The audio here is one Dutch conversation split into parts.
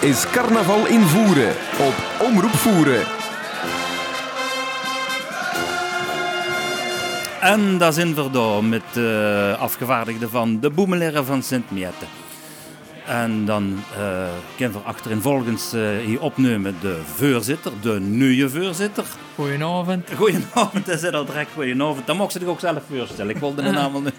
Dit is Carnaval in Voeren op Omroep Voeren. En daar zijn we met de afgevaardigden van de Boemeleren van Sint-Miette. En dan uh, kunnen we achterin volgens uh, hier opnemen de voorzitter, de nieuwe voorzitter. Goedenavond. Goedenavond, dat is al direct goedenavond. Dan mocht ze zich ook zelf voorstellen. Ik wilde de naam nu.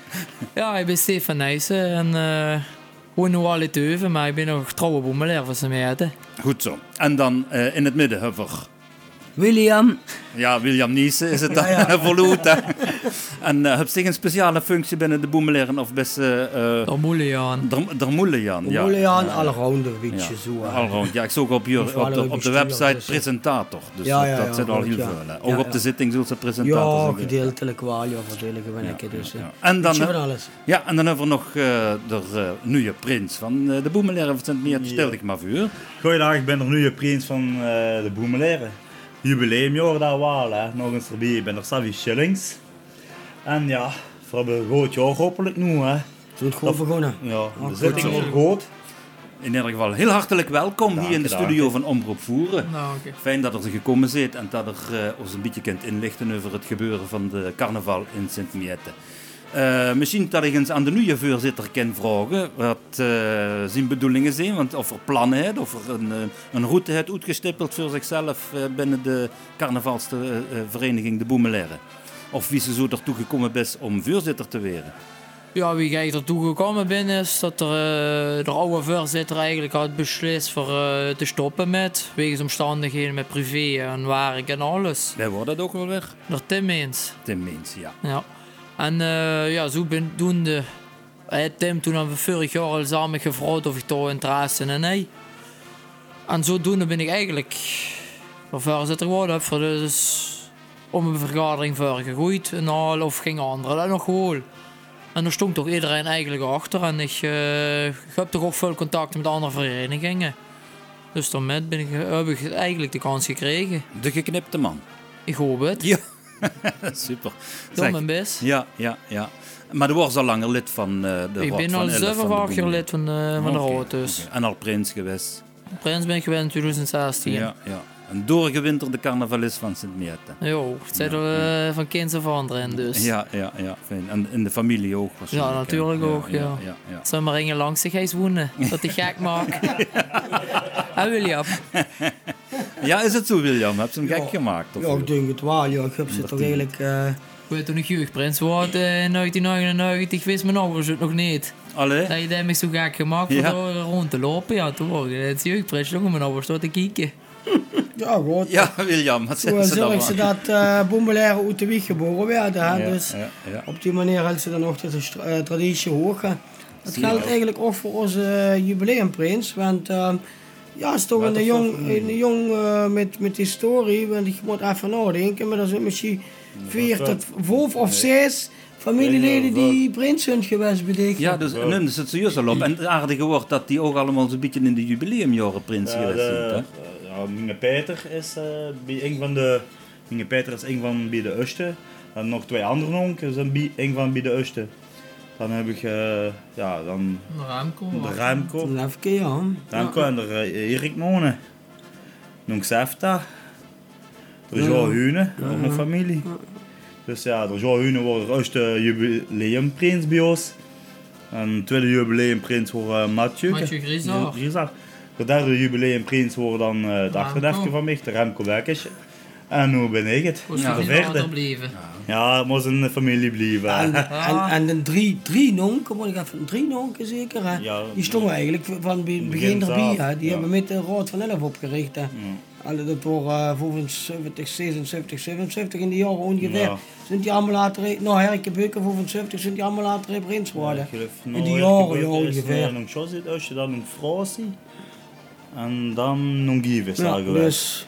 Ja, ik ben Stefan Nijssen en uh, woon nu al in Euven, maar ik ben nog trouwe boemelaar van Sint-Miette. Goed zo. En dan uh, in het midden we William. Ja, William Niese is het dan, ja, en uh, heb je een speciale functie binnen de boemeleren of best... Uh, de Moelejan. De Moelejan, ja. De Moelejan, allrounder, weet je zo. Allround, ja. Ik zoek op, je, op, de, op de website presentator. Dus ja, ja, dat, zit al heel veel. Ook op de zitting zullen ze presentator Ja, zijn. gedeeltelijk wel, ja, verdeeltelijk ben ik dus. En dan, alles. Ja, en dan hebben we nog uh, de uh, nieuwe prins van de boemeleren van Sint-Miert. Stel ik maar voor. Goeiedag, ik ben de nieuwe prins van de boemeleren jubileumjaar daar wel, hè. nog eens erbij. Ik ben er Savvy Shillings. En ja, we hebben een groot jaar hopelijk nu. Hè. Het goed begonnen. Ja, de zitting wordt groot. In ieder geval heel hartelijk welkom dank hier in de je, studio van Omroep Voeren. Nou, okay. Fijn dat er gekomen zit en dat er uh, ons een beetje kunt inlichten over het gebeuren van de carnaval in Sint-Miette. Uh, misschien dat ik eens aan de nieuwe voorzitter kan vragen wat uh, zijn bedoelingen zijn, want of er plannen heeft, of er een, een route heeft uitgestippeld voor zichzelf binnen de carnavalsvereniging De Boemeleren. Of wie ze zo ertoe gekomen is om voorzitter te worden. Ja, wie ik ertoe gekomen ben is dat er, de oude voorzitter eigenlijk had beslist voor te stoppen met, wegens omstandigheden met privé en werk en alles. Wij worden dat ook wel weer? Door Tim Meens. Tim Meens, ja. ja. En uh, ja, zo ben toen de hey, Tim toen hebben we vorig jaar al samen gevraagd of ik daar interesse in nee. En zodoende ben ik eigenlijk voorzitter geworden voor dus om een vergadering voor gegooid en al of ging anderen dat nog gewoon. En daar stond toch iedereen eigenlijk achter en ik, uh, ik heb toch ook veel contact met andere verenigingen. Dus daarmee ben ik, heb ik eigenlijk de kans gekregen. De geknipte man. Ik hoop het. Ja. Super. Doe mijn best. Ja, ja, ja. Maar er was al langer lid van uh, de Ik ben al zeven jaar lid van, uh, van okay, de Raad dus. Okay. En al prins geweest? Prins ben ik geweest in 2016. Ja, ja. Een doorgewinterde carnavalist van Sint-Mierte. Jo, het zijn ja, er uh, van kind of anderen dus. Ja, ja, ja. Fijn. En in de familie ook Ja, natuurlijk ja, ook, ja. ja, ja. Zal maar ringen langs zich eens wonen, dat hij gek maakt. En William? ja, is het zo, William? Heb je hem gek gemaakt? Of ja, ik denk het wel. Ja. Ik heb ze toch eigenlijk... Uh... Weet toen ik jeugdprins was in 1999, wist mijn ouders het nog niet. Allee? Dat je dat mij zo gek gemaakt Ja. voor ja. rond te lopen. Ja, toen was ik het jeugdprins, mijn ouders te kijken. Ja, goed. Ja, William, wat Zo zeggen ze dan? zorg ze dat uh, boemeleren uit de wieg geboren werden. Hè? Ja, dus ja, ja. op die manier houdt ze dan nog de uh, traditie hoog. hè. Dat Zie je geldt eigenlijk ook voor onze uh, jubileumprins. Want uh, ja, het is toch een jong, een jong uh, met, met historie. Want ik moet even nadenken. Maar er zijn misschien vier tot vijf of zes familieleden die prins zijn geweest. betekent. Ja, dus nu is het serieus al op. En het aardige wordt dat die ook allemaal zo'n beetje in de jubileumjaren prins geweest zijn. De, hè? ja, Minge Peter is uh, bij een van de. Minge Peter is een van bij de Uste. Dan nog twee andere onken zijn bij een van bij de Uste. Dan heb ik uh, ja, dan Ramko. de Remco. Toen even, ja. Remco en de uh, Erik Monen. Nog Sefta. De Ja. Joa Hune, Ja, ook een familie. Dus ja, de Joa Hune wordt de eerste jubileumprins bij ons. En de tweede jubileumprins wordt uh, Mathieu. Mathieu Grisard. De derde jubileumprins wordt dan uh, het achterneefje van mij, de Remco. En nu ben ik het. Hoe is Ja, het de vierde. blijven? Ja, het moet een familie blijven. En, en, en de drie, drie nonken, moet ik even, drie nonken zeker, hè? Ja, die stonden eigenlijk van be- begin begin erbij, hè? die ja. hebben met de Raad van Elf opgericht. Hè? Alle, dat waren 75, 76, 77 in die jaren ongeveer. Ja. Zijn die allemaal later, nou Herke Bukken 75, zijn die allemaal later prins geworden. In nou, die ik jaren, ongeveer. Josie, als je dan nog Frosty. En dan nog Givis Ja, daar geweest. dus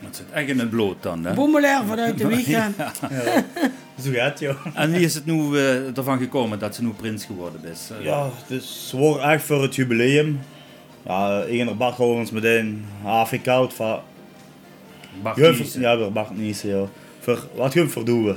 Dat zit echt in het bloot dan. Hè? boemelaar vanuit de wieg. hè. Zo gaat het, joh. En wie is het nu uh, ervan gekomen dat ze nu prins geworden is? Uh, Ja, dus ze worden echt voor het jubileum. Ja, ik en Bart ons meteen AFK koud van... Bart. Ja, weer Bart Niesen, ja. Voor, wat gaan we voor doen?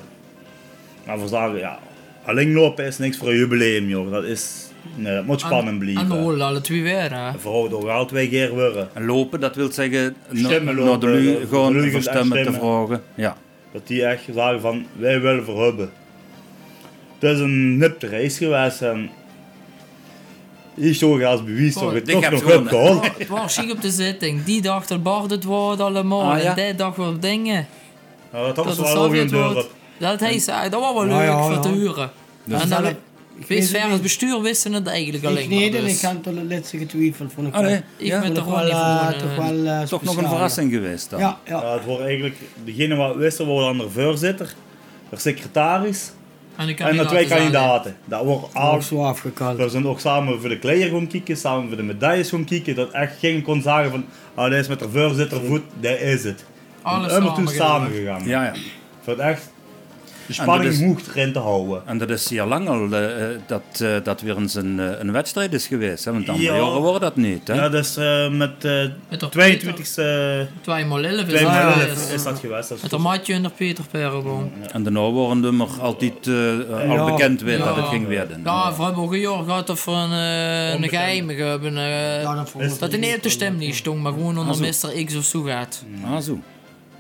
Nou, we zeggen, ja... alleen lopen is niks voor een jubileum, joh. Dat is, nee, dat moet spannend En blijven. dan rollen alle twee weer. hè. Vooral door al twee keer worden. En lopen, dat wil zeggen naar de lui eh, gewoon voor stemmen te vragen. Ja. Dat die echt zeggen van, wij willen voor hebben. Het is een nipte reis geweest en... Hier zo als bewijs dat Oh, je het dit toch nog hebt. Het was chic op de zitting. Die dacht dat Bart het woord allemaal. Ah, ja? En die dacht wel dingen. Ja, dat was het wel zo over het. Dat, dat was wel leuk Ja, ja, voor ja. te huren. Dus en dat- ik ver het bestuur wisten het eigenlijk alleen Ik maar. niet en dus. ik had tot het laatste getwijfeld. Vond ik Allee, wel- Ik ja, ben toch ik wel eh, toch een- wel eh, toch nog een verrassing geweest dan. Ja, ja. Het wordt eigenlijk, degene wat wisten, wordt dan de voorzitter, de secretaris En, ik en de twee kandidaten. Dat wordt alles. zo afgekald. We zijn ook samen voor de kleer gaan kijken, samen voor de medailles gaan kijken. Dat echt geen kon zeggen van, ah, deze is met de voorzitter voet, dat is het. Alles samen gegaan. Ja, ja. Voor het echt de dat spanning is- hoog erin te houden. En dat is zeer lang al eh, dat, eh, dat weer eens een, eh, een wedstrijd is geweest. Hè? Want andere Ja. jaren worden dat niet. Hè? Ja, dus eh, met eh Met de 22e, Tweemaal 11 is 2 dat maanden geweest. is dat geweest. Dat is Met de matje en de Peter Pereboom. En daarna worden de maar altijd eh, al bekend weer dat het ging werden. Ja, we hebben ook een jaar gehad of een, eh een geheime hebben. Ja, dat dat er op de stem niet stond, maar gewoon onder. Mr. X of zo gaat. Ah, zo.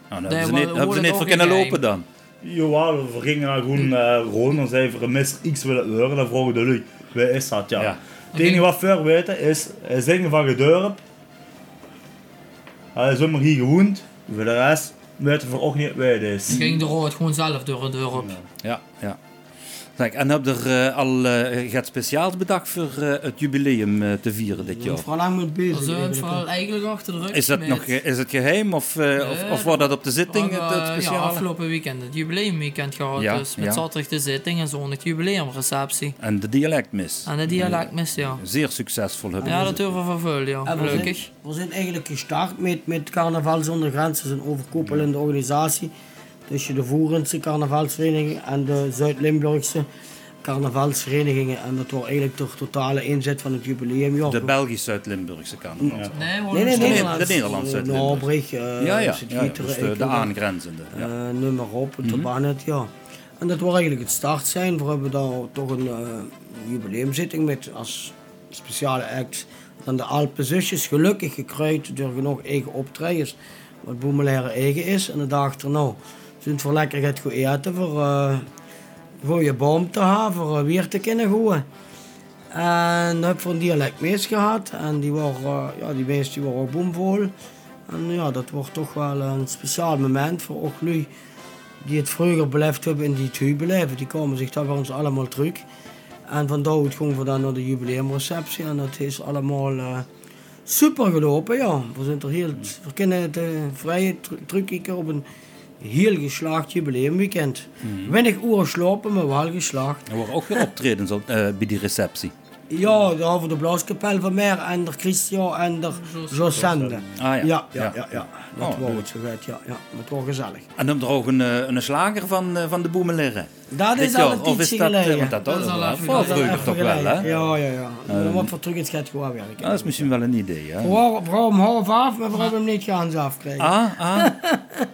Nou, dan hebben ze niet, we hebben ze niet voor kunnen in lopen dan. Ja, we gingen daar gewoon eh rond en zeiden voor een mis X willen horen. Dan vroegen de lui, wie is dat? Ja. Ja. Het enige wat we weten is, hij zingen van gedurp. Hij is zomaar hier gewoond. Voor de rest weten we ook niet wie het is. Ging de rood gewoon zelf door de deur op. Ja, ja. Zeg, en heb je er eh, al eh, gaat speciaals bedacht voor eh, het jubileum eh, te vieren dit Ik jaar? ben vooral lang mee bezig. zijn we het eigenlijk, vooral eigenlijk achter de rug Is dat met- nog is het geheim of, eh, of, Nee, of wordt dat op de zitting We het, hebben, het eh, Ja, speciale? afgelopen weekend, het jubileumweekend gehad. Ja, dus met ja. zaterdag de zitting en zondag jubileumreceptie. En de dialectmis. En de dialectmis, ja. Zeer succesvol hebben Ja, we dat durven we vervullen, ja. En we Gelukkig. zijn, we zijn eigenlijk gestart met, met Carnaval zonder grenzen. Een overkoepelende organisatie tussen de Voerense carnavalsvereniging en de Zuid-Limburgse carnavalsverenigingen. En dat was eigenlijk de totale inzet van het jubileumjaar. De Belgisch Zuid-Limburgse carnaval. Nee, hoor, Nee, nee, de Nederlandse Uh, Zuid-Limburg. Noorbrug, uh, Ja, ja, dus de, aangrenzende. Ja. eh, noem maar op, het Tabanet, ja. En dat was eigenlijk het start zijn. We hebben dan toch een eh, jubileumzitting met als speciale act dan de Alpenzusjes. Gelukkig gekruid door genoeg eigen optredens, wat Boemelaire eigen is. En de dag erna zijn we lekker gaat goed eten voor, eh, voor je boom te hebben, voor eh, weer te kunnen gooien. En heb ik een dialectmees gehad en die, waren, eh, ja, die meest die waren ook boomvol. En ja, dat wordt toch wel een speciaal moment voor ook lui die het vroeger beleefd hebben en die beleven. Die komen zich daar bij ons allemaal terug. En vandaar gingen we dan naar de jubileumreceptie en dat is allemaal super gelopen, ja. We zijn er heel, we kunnen het vrij ter- terugkijken op een heel geslaagd jubileumweekend. Weinig uren slapen, maar wel geslaagd. Er worden ook weer optredens op, eh, bij die receptie. Ja, daar we de Blauskapel van Meer en de Christian en de Josende. Ah ja. Ja, ja, ja. ja, Dat Oh, was leuk. het ja, ja. Het was gezellig. En dan er ook een, eh, een slager van, eh, van de Boemeleren. Dat is al een Of is tijdje dat, geleden. want dat, Dat is dat, al dat even voor geleden. vroeger toch wel, hè? Ja, ja, ja. Maar wat voor terug het gaat gewoon werken. Ja, dat is misschien wel een idee, hè? We waren waren om half af, maar we hebben hem niet gaan afkrijgen. Ah, ah.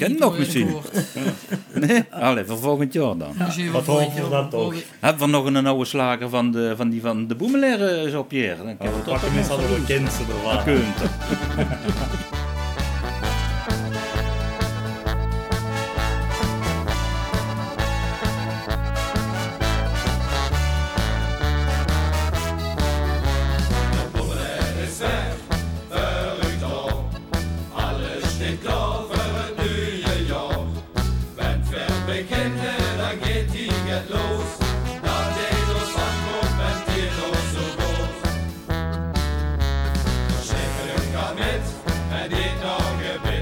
Dat ken je nog misschien. Nee? Allee, voor volgend jaar dan. Misschien Wat hopen volgend we jaar. dat toch? Hebben we nog een oude slager van, de, van die van de Boemeleren, Jean-Pierre? Dan kunnen we pakken nog de doen. kinderen ervan. Kunt. Auge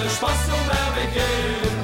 laat de spaß zo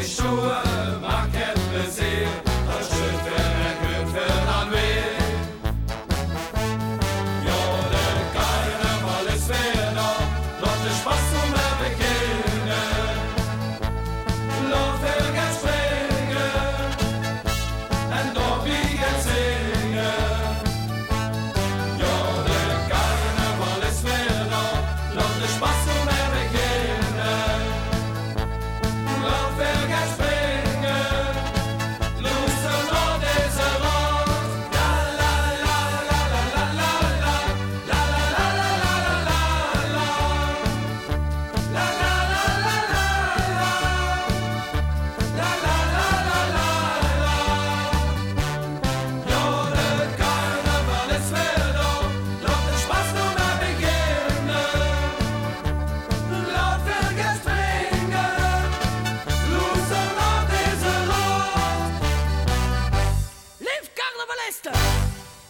Lief toch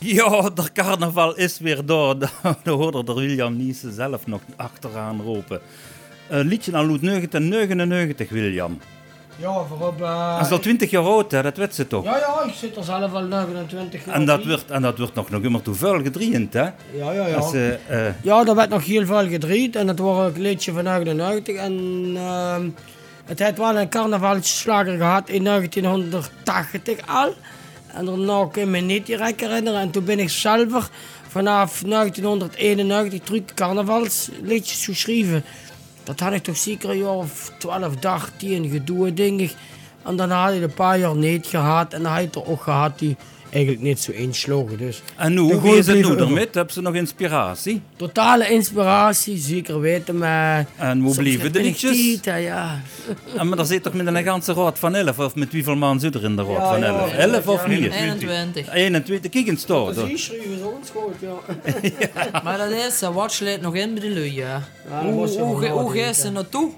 Ja, de carnaval is weer door. Daar hoorde er William Niese zelf nog achteraan roepen. Een liedje aan Loet 1999, William. Ja, voorop... eh, Dat is al 20 jaar oud, hè? dat weet ze toch? Ja, ja, ik zit er zelf al 29 jaar En dat, wordt, en dat wordt nog, nog immer toevallig gedrieend, hè? Ja, ja, ja. Als, eh, eh, Ja, er werd nog heel veel gedreid en het was een liedje van 99. En ehm, het heeft wel een carnavalsslager gehad in 1980 al. En daarna kan ik me niet direct herinneren. En toen ben ik zelf vanaf 1991 terug carnavalsliedjes geschreven. Dat had ik toch zeker een jaar of 12, 13 gedoe, denk. En dan had ik een paar jaar niet gehad. En dan had ik er ook gehad die eigenlijk niet zo insloegen. Dus en De hoe is het nu ermee? Hebben ze nog inspiratie? totale inspiratie, zeker weten. Maar En hoe blijven de liedjes? tiet, hè, ja. En, maar daar zit toch met een ganse raad van 11? Of met hoeveel man zit er in de raad Ja, van ja, 11? ja, 11 of meer? 21. 21, kijk eens daar. Dat is ook goed, ja. Maar dat is, wat sleet nog in bij de lui, ja. Hoe moest je hoe, wel ge- hoe nadenken. ga je ze naartoe?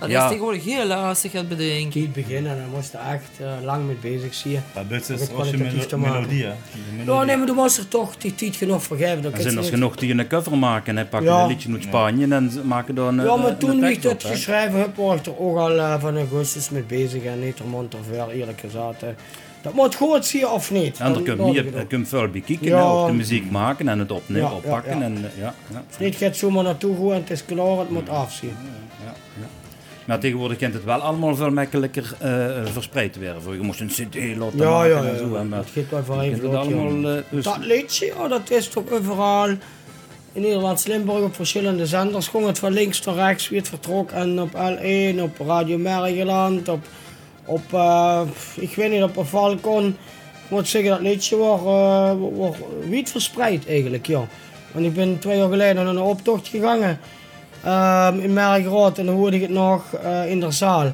Dat Ja. is tegenwoordig heel lastig het bedenken. Niet beginnen, daar moest je echt eh, lang mee bezig zijn. Dat is als je kwalitatief te melo- maken. melodie, Ja, melodie. nee, maar dan moest er toch die tijd genoeg voor geven. Er kun zijn je er genoeg die een cover maken. Hè. Pakken Ja. een liedje uit Spanje en maken dan een Ja, maar toen ik dat geschreven heb, was ik er ook al eh, van augustus mee bezig. En niet er monterver, eerlijk gezegd. hè. Dat moet goed zien of niet. En Dan er het komt veel bekijken, Ja. de muziek maken en het opnemen, Ja, ja, oppakken. ja. En, eh, ja, ja. Niet gaat zomaar naartoe gaan en het is klaar, het moet afzien. Maar tegenwoordig kent het wel allemaal veel makkelijker eh, verspreid werden. Je moest een cd laten Ja, maken ja, en zo. hè, Maar Dat gaat wel voor het allemaal... eh, dus, Dat liedje, ja, dat is toch overal in Nederlands Limburg op verschillende zenders. Ging het van links naar rechts, weer vertrok. En op L1, op Radio Mergeland, op, op eh, ik weet niet, op een Falcon. Ik moet zeggen, dat liedje was, eh, was wijd verspreid eigenlijk, ja. Want ik ben twee jaar geleden naar een optocht gegaan ehm, in Mergerot en dan hoorde ik het nog eh, in de zaal.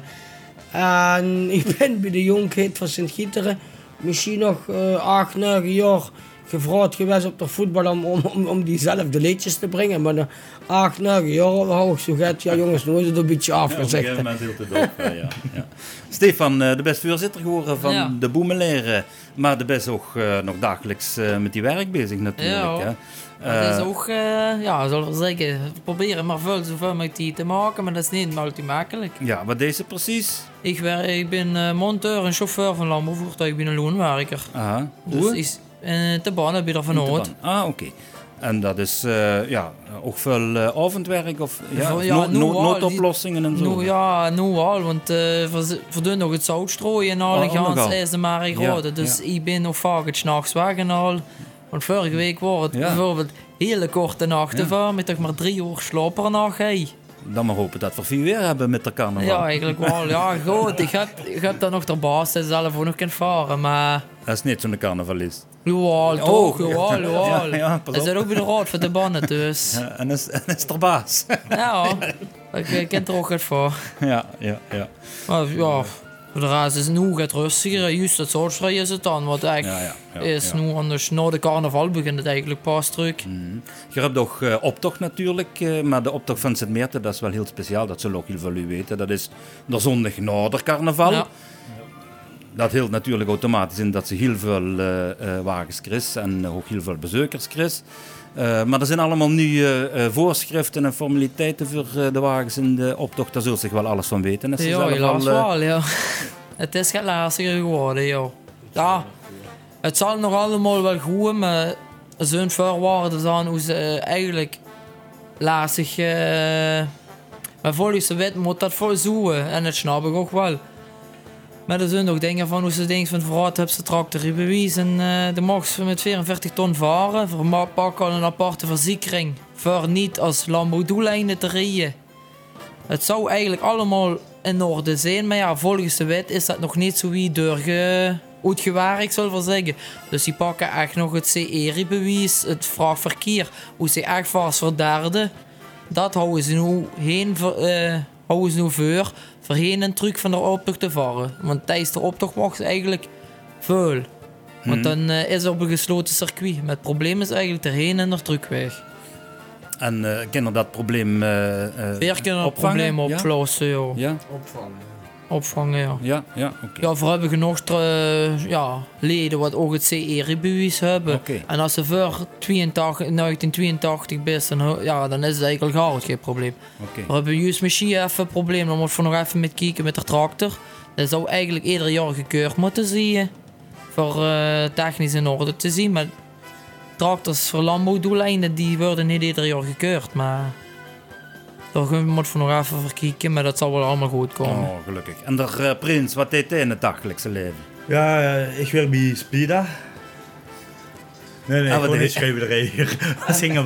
En ik ben bij de jongheid van Sint-Gieteren misschien nog eh, acht, negen jaar gevraagd geweest op de voetbal om, om, om, om diezelfde liedjes te brengen. Maar na acht, negen jaar hou ik zo get, ja jongens, nu is het een beetje ja, op een afgezegd. gegeven moment eh, ja, ja. Stefan, eh, de beste voorzitter geworden van Ja. de Boemeleren. Maar de best ook eh, nog dagelijks eh, met die werk bezig natuurlijk. Ja. Dat is ook, eh, ja, zal ik zeggen, proberen maar veel zoveel mogelijk die te maken, maar dat is niet altijd makkelijk. Ja, wat deed ze precies? Ik, wer, ik ben eh, monteur en chauffeur van landbouwvoertuig, ik ben een loonwerker. Aha. Dus Hoe? is, eh, te banen heb je er van Niet te nood. ban. Ah, oké. En dat is ja, ja, ook veel eh, avondwerk of ja, ja, no- no- noodoplossingen en zo. Ja, nu al, want eh doen nog het zout strooien en al, Oh, en gans is de maar Ja. Dus ik ben nog vaak het s'nachts weg en al. Want vorige week was het Ja. bijvoorbeeld hele korte nachten voor, met toch maar drie uur slaap per nacht. Hey. Dan maar hopen dat we veel weer hebben met de carnaval. Ja, eigenlijk wel. Ja, goed. Ik heb, ik heb dan nog de baas zelf ook nog kan varen, maar... Dat is niet zo'n carnavalist. Jawel, toch, jawel, jawel. Ja, ja, Hij zit ook bij de raad voor de bannen, dus... Ja, en is, en is er baas. Ja, ik ken er ook het voor. ja, ja, ja. Maar ja, voor de rest is nu rustiger. Juist het zoutvrij is het dan, wat echt Ja, ja, ja, is nu anders. Na de carnaval begint het eigenlijk pas terug. Je hebt ook eh, optocht natuurlijk, eh, maar de optocht van Sint Maarten dat is wel heel speciaal. Dat zullen ook heel veel u weten. Dat is de zondag na de carnaval. Ja. Dat hield natuurlijk automatisch in dat ze heel veel eh, eh, wagens kris en ook heel veel bezoekers kris. Eh, maar er zijn allemaal nu eh, eh, voorschriften en formaliteiten voor de wagens in de optocht. Daar zult zich wel alles van weten. Ja, helaas al, wel, ja. Het is lastiger geworden, ja. Ja, het zal nog allemaal wel goed, maar zo'n voorwaarden zijn hoe ze eigenlijk lastig... maar volgens de wet moet dat vol zoeken, en dat snap ik ook wel. Maar er zijn ook dingen van hoe ze denken van vooruit hebben ze en eh de mag ze met 44 ton varen. Voor ma- pak al een aparte verzekering. Voor niet als landbouwdoeleinden te rijden. Het zou eigenlijk allemaal in orde zijn, maar ja, volgens de wet is dat nog niet zo wie doorge... uitgewerkt, zal ik wel zeggen. Dus die pakken echt nog het CE-bewijs, het vrachtverkeer, hoe ze echt vast voor derde. Dat houden ze nu heen, eh, houden ze nu voor, voor heen een truc van de optocht te varen. Want tijdens de optocht mag ze eigenlijk veel. Want dan eh, is het op een gesloten circuit. Maar het probleem is eigenlijk erheen en er terugbeweg. En eh kunnen dat probleem eh eh, Weer kunnen het opvangen? probleem Ja? oplossen, ja. Ja, Opvangen. Opvangen, ja. ja, ja, oké. Ja, voor hebben genoeg eh, ja, leden wat ook het CE-bewijs hebben. Oké. En als ze voor 82, 1982 best, dan, ja, dan is het eigenlijk al geen probleem. oké. We hebben juist misschien even een probleem, dan moet we nog even met kijken met de tractor. Dat zou eigenlijk ieder jaar gekeurd moeten zien. Voor eh, technisch in orde te zien. Maar tractors voor landbouwdoeleinden die worden niet ieder jaar gekeurd. Maar daar moeten we nog even voor kijken, maar dat zal wel allemaal goed komen. Oh, gelukkig. En de eh, prins, wat deed hij in het dagelijkse leven? Ja, ik werk bij Spida. Nee, nee, Ah, gewoon niet schrijverij hier. Dat is een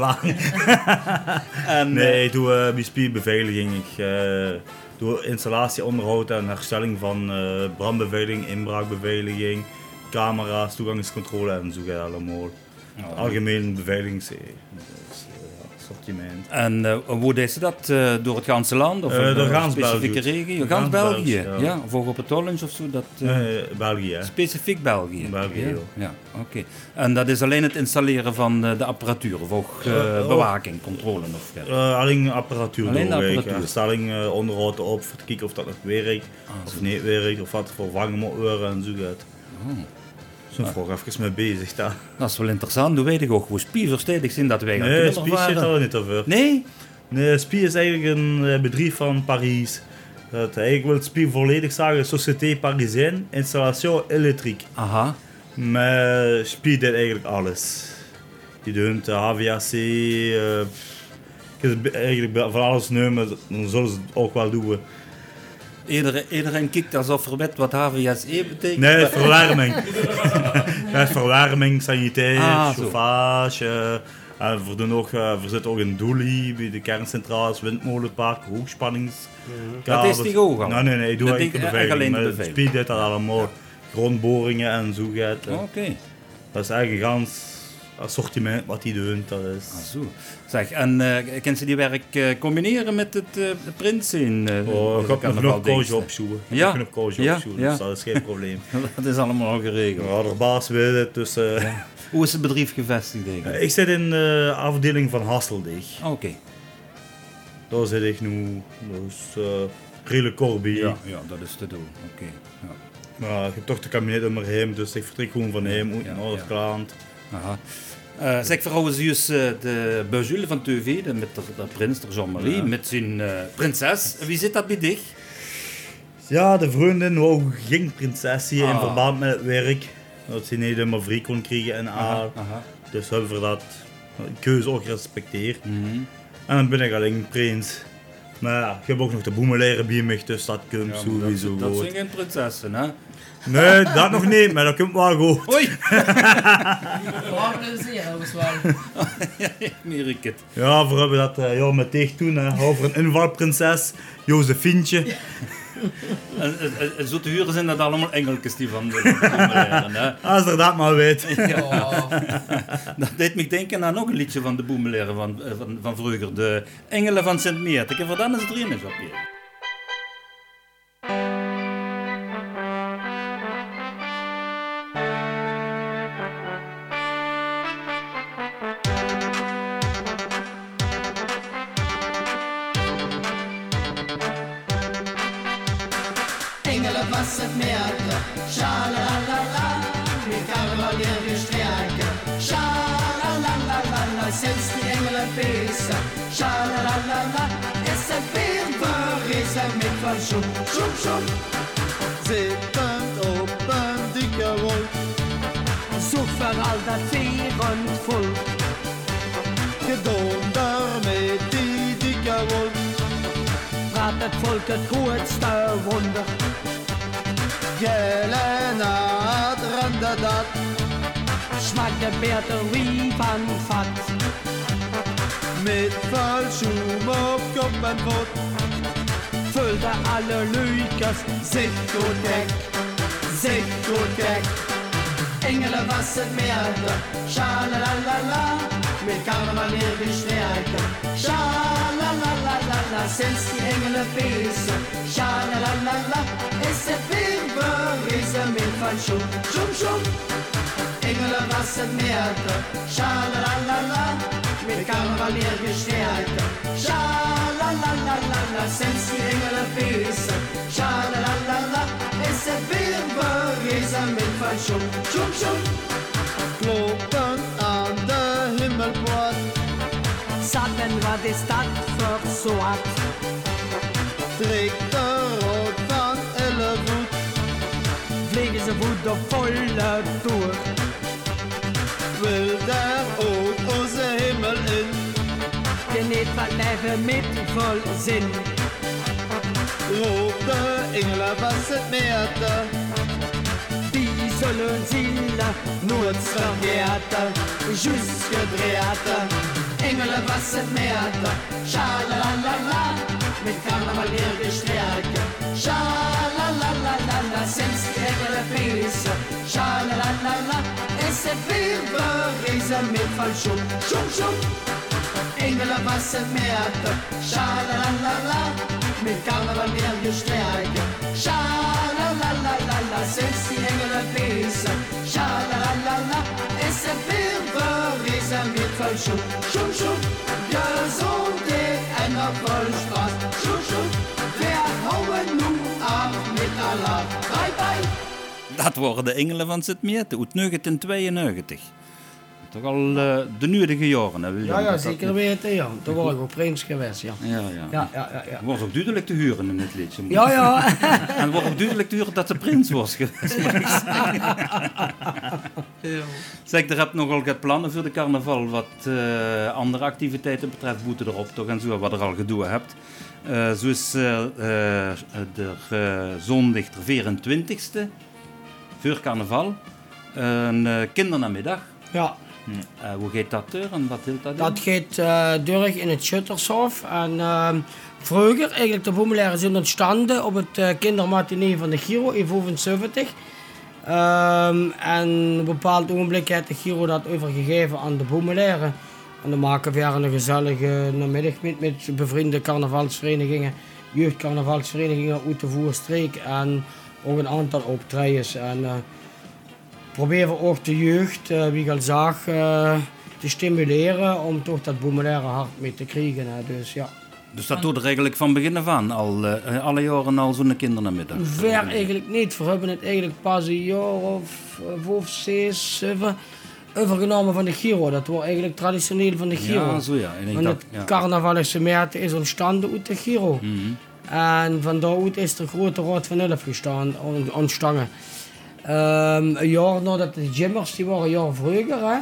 Nee, ik doe eh, bij Speed beveiliging. Ik eh, doe installatie, onderhoud en herstelling van eh, brandbeveiliging, inbraakbeveiliging, camera's, toegangscontrole en zo allemaal. Algemeen beveiligings dus, assortiment. En eh, hoe deed ze dat? Eh, door het ganse land? Of Eh, een, door eh, gans specifieke België. regio? Gans België, ja. ja. Of ook op het Hollands of zo? Dat, eh, Eh, België, hè. Specifiek België? België, ja. oké. En dat is alleen het installeren van eh, de apparatuur of ook eh, Eh, bewaking, controle of. Eh, alleen apparatuur Alleen de apparatuur. Herstelling, eh, onderhoud op, voor te kijken of dat nog werkt, Ah, of niet werkt, of wat vervangen moet worden en zo gaat. Oh. Zo'n vraag even mee bezig daar. Dat is wel interessant. Hoe weet ik ook hoe spierverstedig zijn dat wij gaan Nee, Spie zit er niet over. Nee? Nee, Spie is eigenlijk een eh, bedrijf van Parijs. Dat eigenlijk wil Spie volledig zeggen, Société Parisienne, installation électrique. Aha. Maar Spie deed eigenlijk alles. Die doet de HVAC, eh, je kunt eigenlijk van alles nemen, dan zullen ze het ook wel doen. Iedereen, iedereen kijkt alsof er weet wat HVSE betekent. Nee, verwarming. ja, verwarming, sanitair, Ah, chauffage. En we, doen ook, eh, we zitten ook in Doelie, bij de kerncentrales, windmolenpark, hoogspanningskabels. Dat is die ook al? Nee, nee, nee, ik doe Dat denk- beveiliging. alleen de beveiliging. Speed dit dat allemaal. Grondboringen en zo gaat. eh. Oké. Dat is eigenlijk een gans assortiment wat die doen. Dat is. Ah, zo. Zeg, en eh kunnen ze die werk eh, combineren met het eh prins in Oh, ik heb nog koosje opzoeken. Ik Ja, heb genoeg koosje ja, opzoeken, ja. dus dat is geen probleem. Dat is allemaal al geregeld. Ja, de baas wil het, dus... Hoe is het bedrijf gevestigd eigenlijk? ik zit in de afdeling van Hasseldig. Oké. Daar zit ik nu. Dus uh, kort bij. Ja, ja, dat is te doen. Oké. Ja. Maar ik heb toch de kabinet om me heen, dus ik vertrek gewoon van hem, uit Ja, naar klant. Aha. Eh, zeg trouwens juist eh, de Bajule van TV, de, met de, de prins, de Jean-Marie, met zijn eh, prinses. Wie zit dat bij dich? Ja, de vriendin wou geen prinsessie in Ah. verband met het werk. Dat ze niet helemaal vrij kon krijgen en haar. aha. Dus hebben we dat keuze ook gerespecteerd. Mhm. En dan ben ik alleen prins. Maar ja, ik heb ook nog de boemeleren bij me, dus dat komt Ja, sowieso dat, dat zijn geen prinsessen, hè? Nee, dat nog niet, maar dat komt wel goed. Oei, meer ik het. Ja, we hebben dat eh, ja, met tegen toen, hè, over een invalprinses, Josefientje. En, en, en zo te huren zijn dat allemaal engeltjes die van de? Als er dat maar weet. Ja, Dat deed me denken aan nog een liedje van de boemeleren van, eh, van, van vroeger. De Engelen van Sint-Meert. Ik heb voor dan is het erin is op je. Smaakt de beter wie van vat. met vol schoen op kop en pot. Vulde alle leukers, zit goed kijk, zit goed kijk. Engelen was het meerde, schalalala, met karneval weer gestärken. Schalalala, sinds die engelen feesten, schalalala, is het weer berezen met van schoen, schoen, schoen. Engelen was het meerde, schalalala, met karneval weer gestärken. Schalalala, sinds die engelen feesten, schalalala, is het weer berezen met van schoen, schoen, schoen. Kloppen aan de himmelpoort, Zaten wat is dat voor soort? trekt de rood van elle voet. Vliegen ze Wat leven met vol zin. de engelen was het meerte. Die zullen zielen nooit vergeten. Juist gedreven. Engelen was het meerte. Schalalala. Met karneval weer gestärken. Schalalala. Sinds die engelen feesten. Schalalala. Is het weer berezen met van schoen. Schoen, schoen. Engelen was het meerte. Schalalala. Met karneval. Sinds die engelen feesten. Schalalala. Is het weer berezen met van schoen. Schoen, schoen. Gezondheid en nog vol Spaß. Schoen, schoen. Wir houden nu. Bye, bye. Dat waren de Engelen van Sint-Meert uit 1992. Toch al eh, de nodige jaren, hè, William? Ja, ja, zeker weten, ja. Toen was ik ook prins geweest, ja. Ja, ja. Ja, ja, ja, ja. was ook duidelijk te huren in het liedje. Ja, ja. En het was ook duidelijk te huren dat ze prins was geweest. Zeg, er hebt nogal wat plannen voor de carnaval. Wat eh, andere activiteiten betreft, boeten erop toch en zo, wat er al gedoe hebt. Eh zo is de zondag de 24e, voor carnaval, een eh kindernamiddag. ja. Eh, hoe gaat dat er en wat hield dat? Dat gaat door in het Schuttershof. En ehm, vroeger, eigenlijk de boemelaren zijn ontstaan op het eh kindermatinee van de Giro in 75. Ehm, en op een bepaald ogenblik heeft de Giro dat overgegeven aan de boemelaren. En dan maken we een gezellige namiddag met, met bevriende carnavalsverenigingen, jeugdcarnavalsverenigingen uit de Voerstreek en ook een aantal optredens. En proberen we ook de jeugd, eh, wie ik al zag, eh, te stimuleren om toch dat boemelaire hart mee te krijgen. Hè. Dus ja, Dus dat doet er eigenlijk van begin af aan, al, eh, alle jaren al zo'n kindernamiddag. ver eigenlijk niet. We hebben het eigenlijk pas een jaar of vijf, zes, zeven overgenomen van de Giro. Dat was eigenlijk traditioneel van de Giro. Ja, zo ja. Want het ja. carnaval in Semeerte is ontstaan uit de Giro. Mhm. En van daaruit is de grote Raad van Elf gestaan, on- Ehm, een jaar nadat de Jimmers, die waren een jaar vroeger, hè?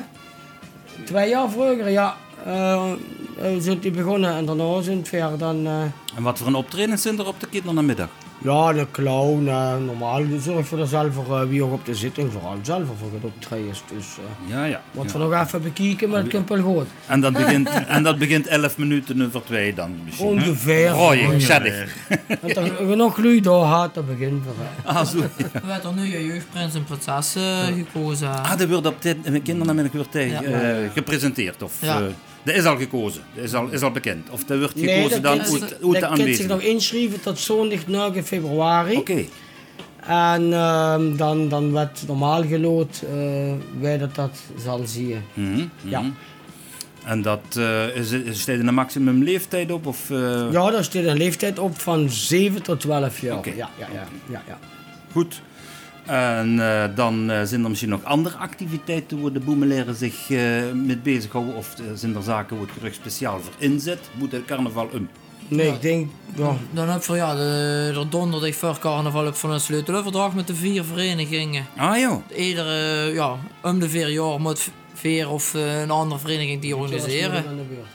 Twee jaar vroeger, ja. eh, eh, zijn die begonnen en daarna zijn het weer dan... eh, En wat voor een optreden zijn er op de kindernamiddag? Ja, de clown, eh, normaal zorg voor zelf voor eh, wie ook op de zitting, vooral zelf voor het optreden is. Dus eh Ja, ja. wat ja. we nog even bekijken, maar het komt wel goed. En, dat begint, en dat begint 11 minuten over twee dan misschien. Ongeveer. Oh, je gezellig. Want er genoeg lui daar had, dan beginnen we. hè. Ah, zo. Er werd er nu een jeugdprins en prinses gekozen. Ah, dat wordt op dit in de kindernamiddag weer tegen, Ja. eh, gepresenteerd. Of, Ja. Dat is al gekozen. Dat is al, is al bekend. Of dat wordt Nee, gekozen dat dan uit, uit de Dat kan zich nog inschrijven tot zondag 9 februari. Oké. En ehm, dan, dan werd normaal gelood eh wij dat dat zal zien. Mhm. Ja. En dat eh, is, is staat er een maximum leeftijd op? Of, eh, Ja, daar staat een leeftijd op van 7 tot 12 jaar. Oké. Ja, ja, ja, ja, ja. Goed. En eh, dan eh, zijn er misschien nog andere activiteiten waar de boemeleren zich eh mee bezighouden? Of zijn er zaken waar het gerucht speciaal voor inzet? Moet het carnaval om? Nee, ik denk, ja, Dan heb je ja, de, de donderdag voor carnaval heb van een sleutelverdrag met de vier verenigingen. Ah joh. Iedere, ja, om de vier jaar moet Veer of een andere vereniging die organiseren.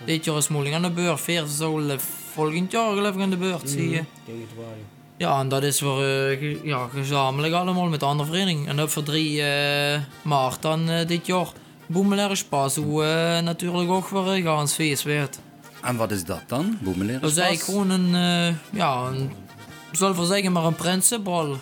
Dit jaar is moeilijk aan de beurt. Veer zal volgend jaar geloof ik aan de beurt, zie je. Ik denk het wel, ja. En dat is voor eh, ja, gezamenlijk allemaal met de andere vereniging. En ook voor 3 eh, maart dan eh, dit jaar. Boemelaar Spas, hoe natuurlijk ook weer een gaansfeest werd. En wat is dat dan? Boemeleren? Dat is eigenlijk gewoon een, ja, een, zal voor zeggen maar een prinsenbal.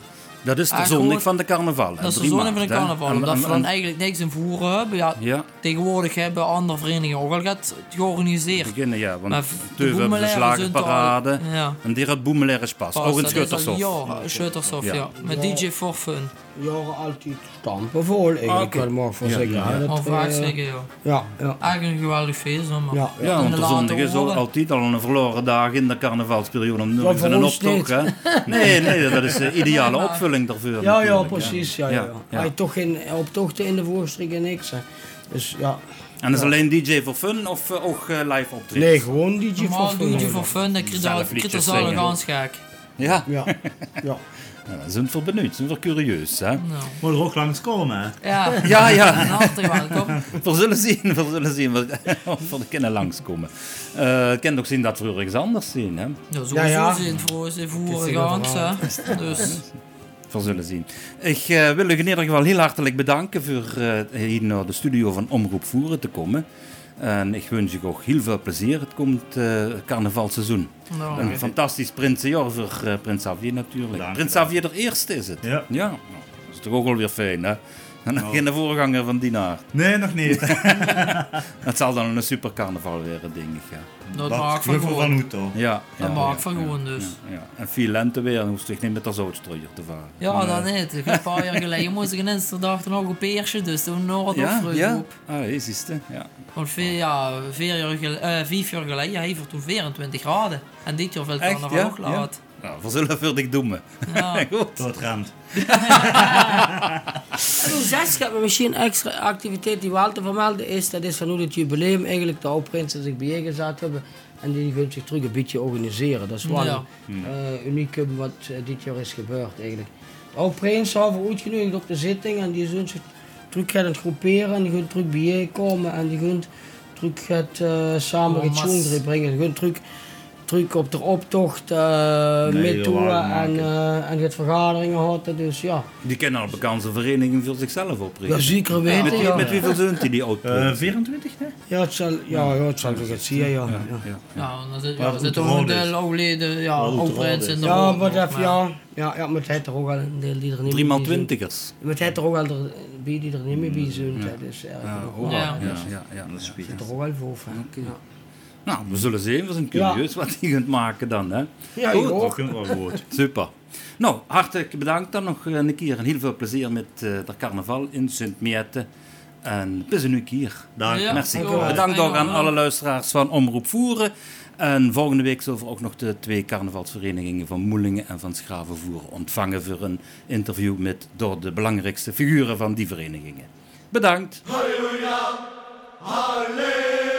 Dat is de zondag gewoon- van de carnaval. Dat is de zon van de carnaval, omdat we dan eigenlijk niks in voeren hebben. Ja, Ja, tegenwoordig hebben andere verenigingen ook al gehad georganiseerd. beginnen ja. Want Maar Teuven hebben de slagenparade. Ja. En die had Boemeleren Spas. Pas, Ook al schuttershof. Ja, Schuttershof, Ja. ja. Met Ja. DJ for fun. Jaren altijd stampen vol, eigenlijk oké. wel mag voor Ja, zeggen. ja. Dat, vaak eh, zeggen, ja. Ja, ja. Eigenlijk een geweldig feest, maar... Ja, Ja, want de zondag is al, altijd al een verloren dag in de carnavalsperiode. Om Ja, voor een optocht, hè? Nee, nee, dat is de ideale opvulling daarvoor. Ja, ja, precies. Ja, ja, ja. ja. Hij toch geen optochten in de voorstreek en niks. Hè. Dus ja. En is alleen DJ voor fun of eh, ook eh, live optreden? Nee, gewoon DJ voor fun. voor fun, dan krijg je- er zelf gek. Ja, Ja, ja. Nou, dat zijn we benieuwd, zijn we curieus, hè? Nou. Moet er ook langskomen, hè? Ja, Ja, ja. We zullen zien, we zullen zien wat- of we er kunnen langskomen. Eh Ik kan ook zien dat we ergens anders zien, hè? Ja, sowieso Ja, ja. voor ze Het voeren Dus, We zullen zien. Ik eh, wil u in ieder geval heel hartelijk bedanken voor eh, hier naar de studio van Omroep Voeren te komen. En ik wens je ook heel veel plezier. Het komt eh carnavalseizoen. nou, Een fantastisch prinsenjaar voor eh, Prins Xavier natuurlijk. Dank Prins wel. Xavier de eerste is het. Ja. Ja, nou, dat is toch ook alweer fijn, hè? En nog geen voorganger van die naart. Nee, nog niet. Het zal dan een super carnaval weer, denk ik. Ja, dat Dat maakt van van gewoon. Hoeto. ja, Dat ja, maakt ja, van ja, gewoon, dus. Ja, ja. En veel lente weer, dan hoeft zich niet met de zoutstrooier te varen. Ja, dat niet. Een paar jaar geleden moest ik in Insterdag nog een peersje, dus toen nog het Ja, ja. op. Ah, is het, hè? ja. Want vier, ja, vier jaar gel- eh, vijf jaar geleden heeft het toen 24 graden. En dit jaar veel carnaval ja? ook laat. Nou, we zullen voor dik doen. Ja. Goed. Het ramt. En hoe zes hebben we misschien een extra activiteit die wel te vermelden is. Dat is van hoe het jubileum eigenlijk de oudprinsen zich bijgezet hebben. En die willen zich terug een beetje organiseren. Dat is wel Ja. eh, uniek wat eh, dit jaar is gebeurd eigenlijk. De oudprinsen hebben uitgenodigd op de zitting en die zijn zich terug gaan het groeperen en die gaan terug bijeenkomen en die gaan terug het, eh, samen Oh, zoen brengen. Die gaan terug, terug op de optocht uh, Nee, mee heel toe waar en, eh en het vergaderingen hadden. Dus ja, Die kennen al bekende vereniging voor zichzelf oprichten. ja zeker weten. Met, wie- ja. met wieveel zeunt die die oud Eh 24, hè? Ja, het zal, ja, ja, het zal toch het zien, ja. Ja, ja. Ja, dan zit, Waar ja, het zit te ook een deel overleden, ja, rood in de Ja, maar dat, ja, ja, ja, maar het heeft er ook wel een deel die er niet meer bij zijn. twintigers. Maar het heeft er ook wel er, bij die er niet meer bij zijn. Dus Ja, Ja. ja, ja, ja, ja. Dat is Het zit er ook wel voor. Ja. Nou, we zullen zien. We zijn curieus wat die gaat maken dan. Hè? Ja, Goed. ik Dat wel goed. Super. Nou, hartelijk bedankt dan nog een keer. En heel veel plezier met eh de carnaval in Sint-Miette. En bis een keer. Dank. Ja. Merci. Ja. Bedankt ook aan alle luisteraars van Omroep Voeren. En volgende week zullen we ook nog de twee carnavalsverenigingen van Moelingen en van Schravenvoeren ontvangen voor een interview met door de belangrijkste figuren van die verenigingen. Bedankt. Halleluja, halleluja.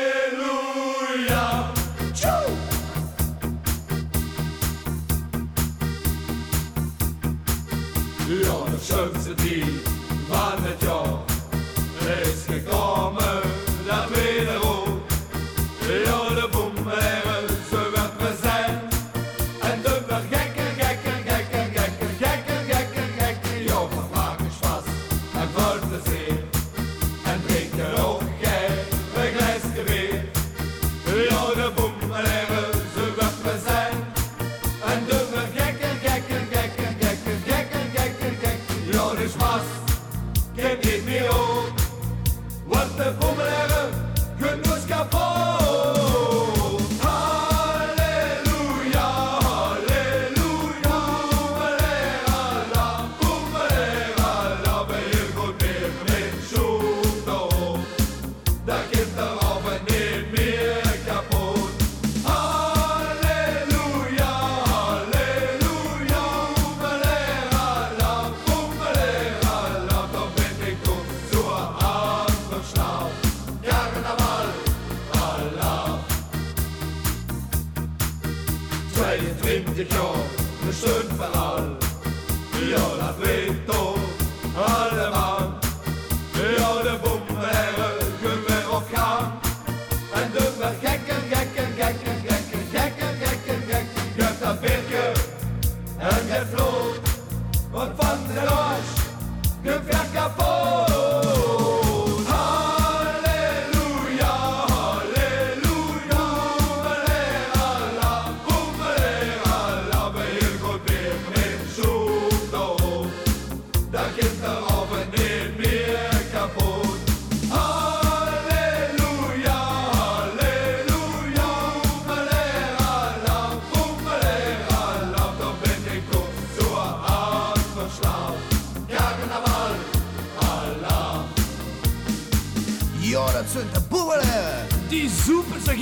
Dat kind Die zoepen ze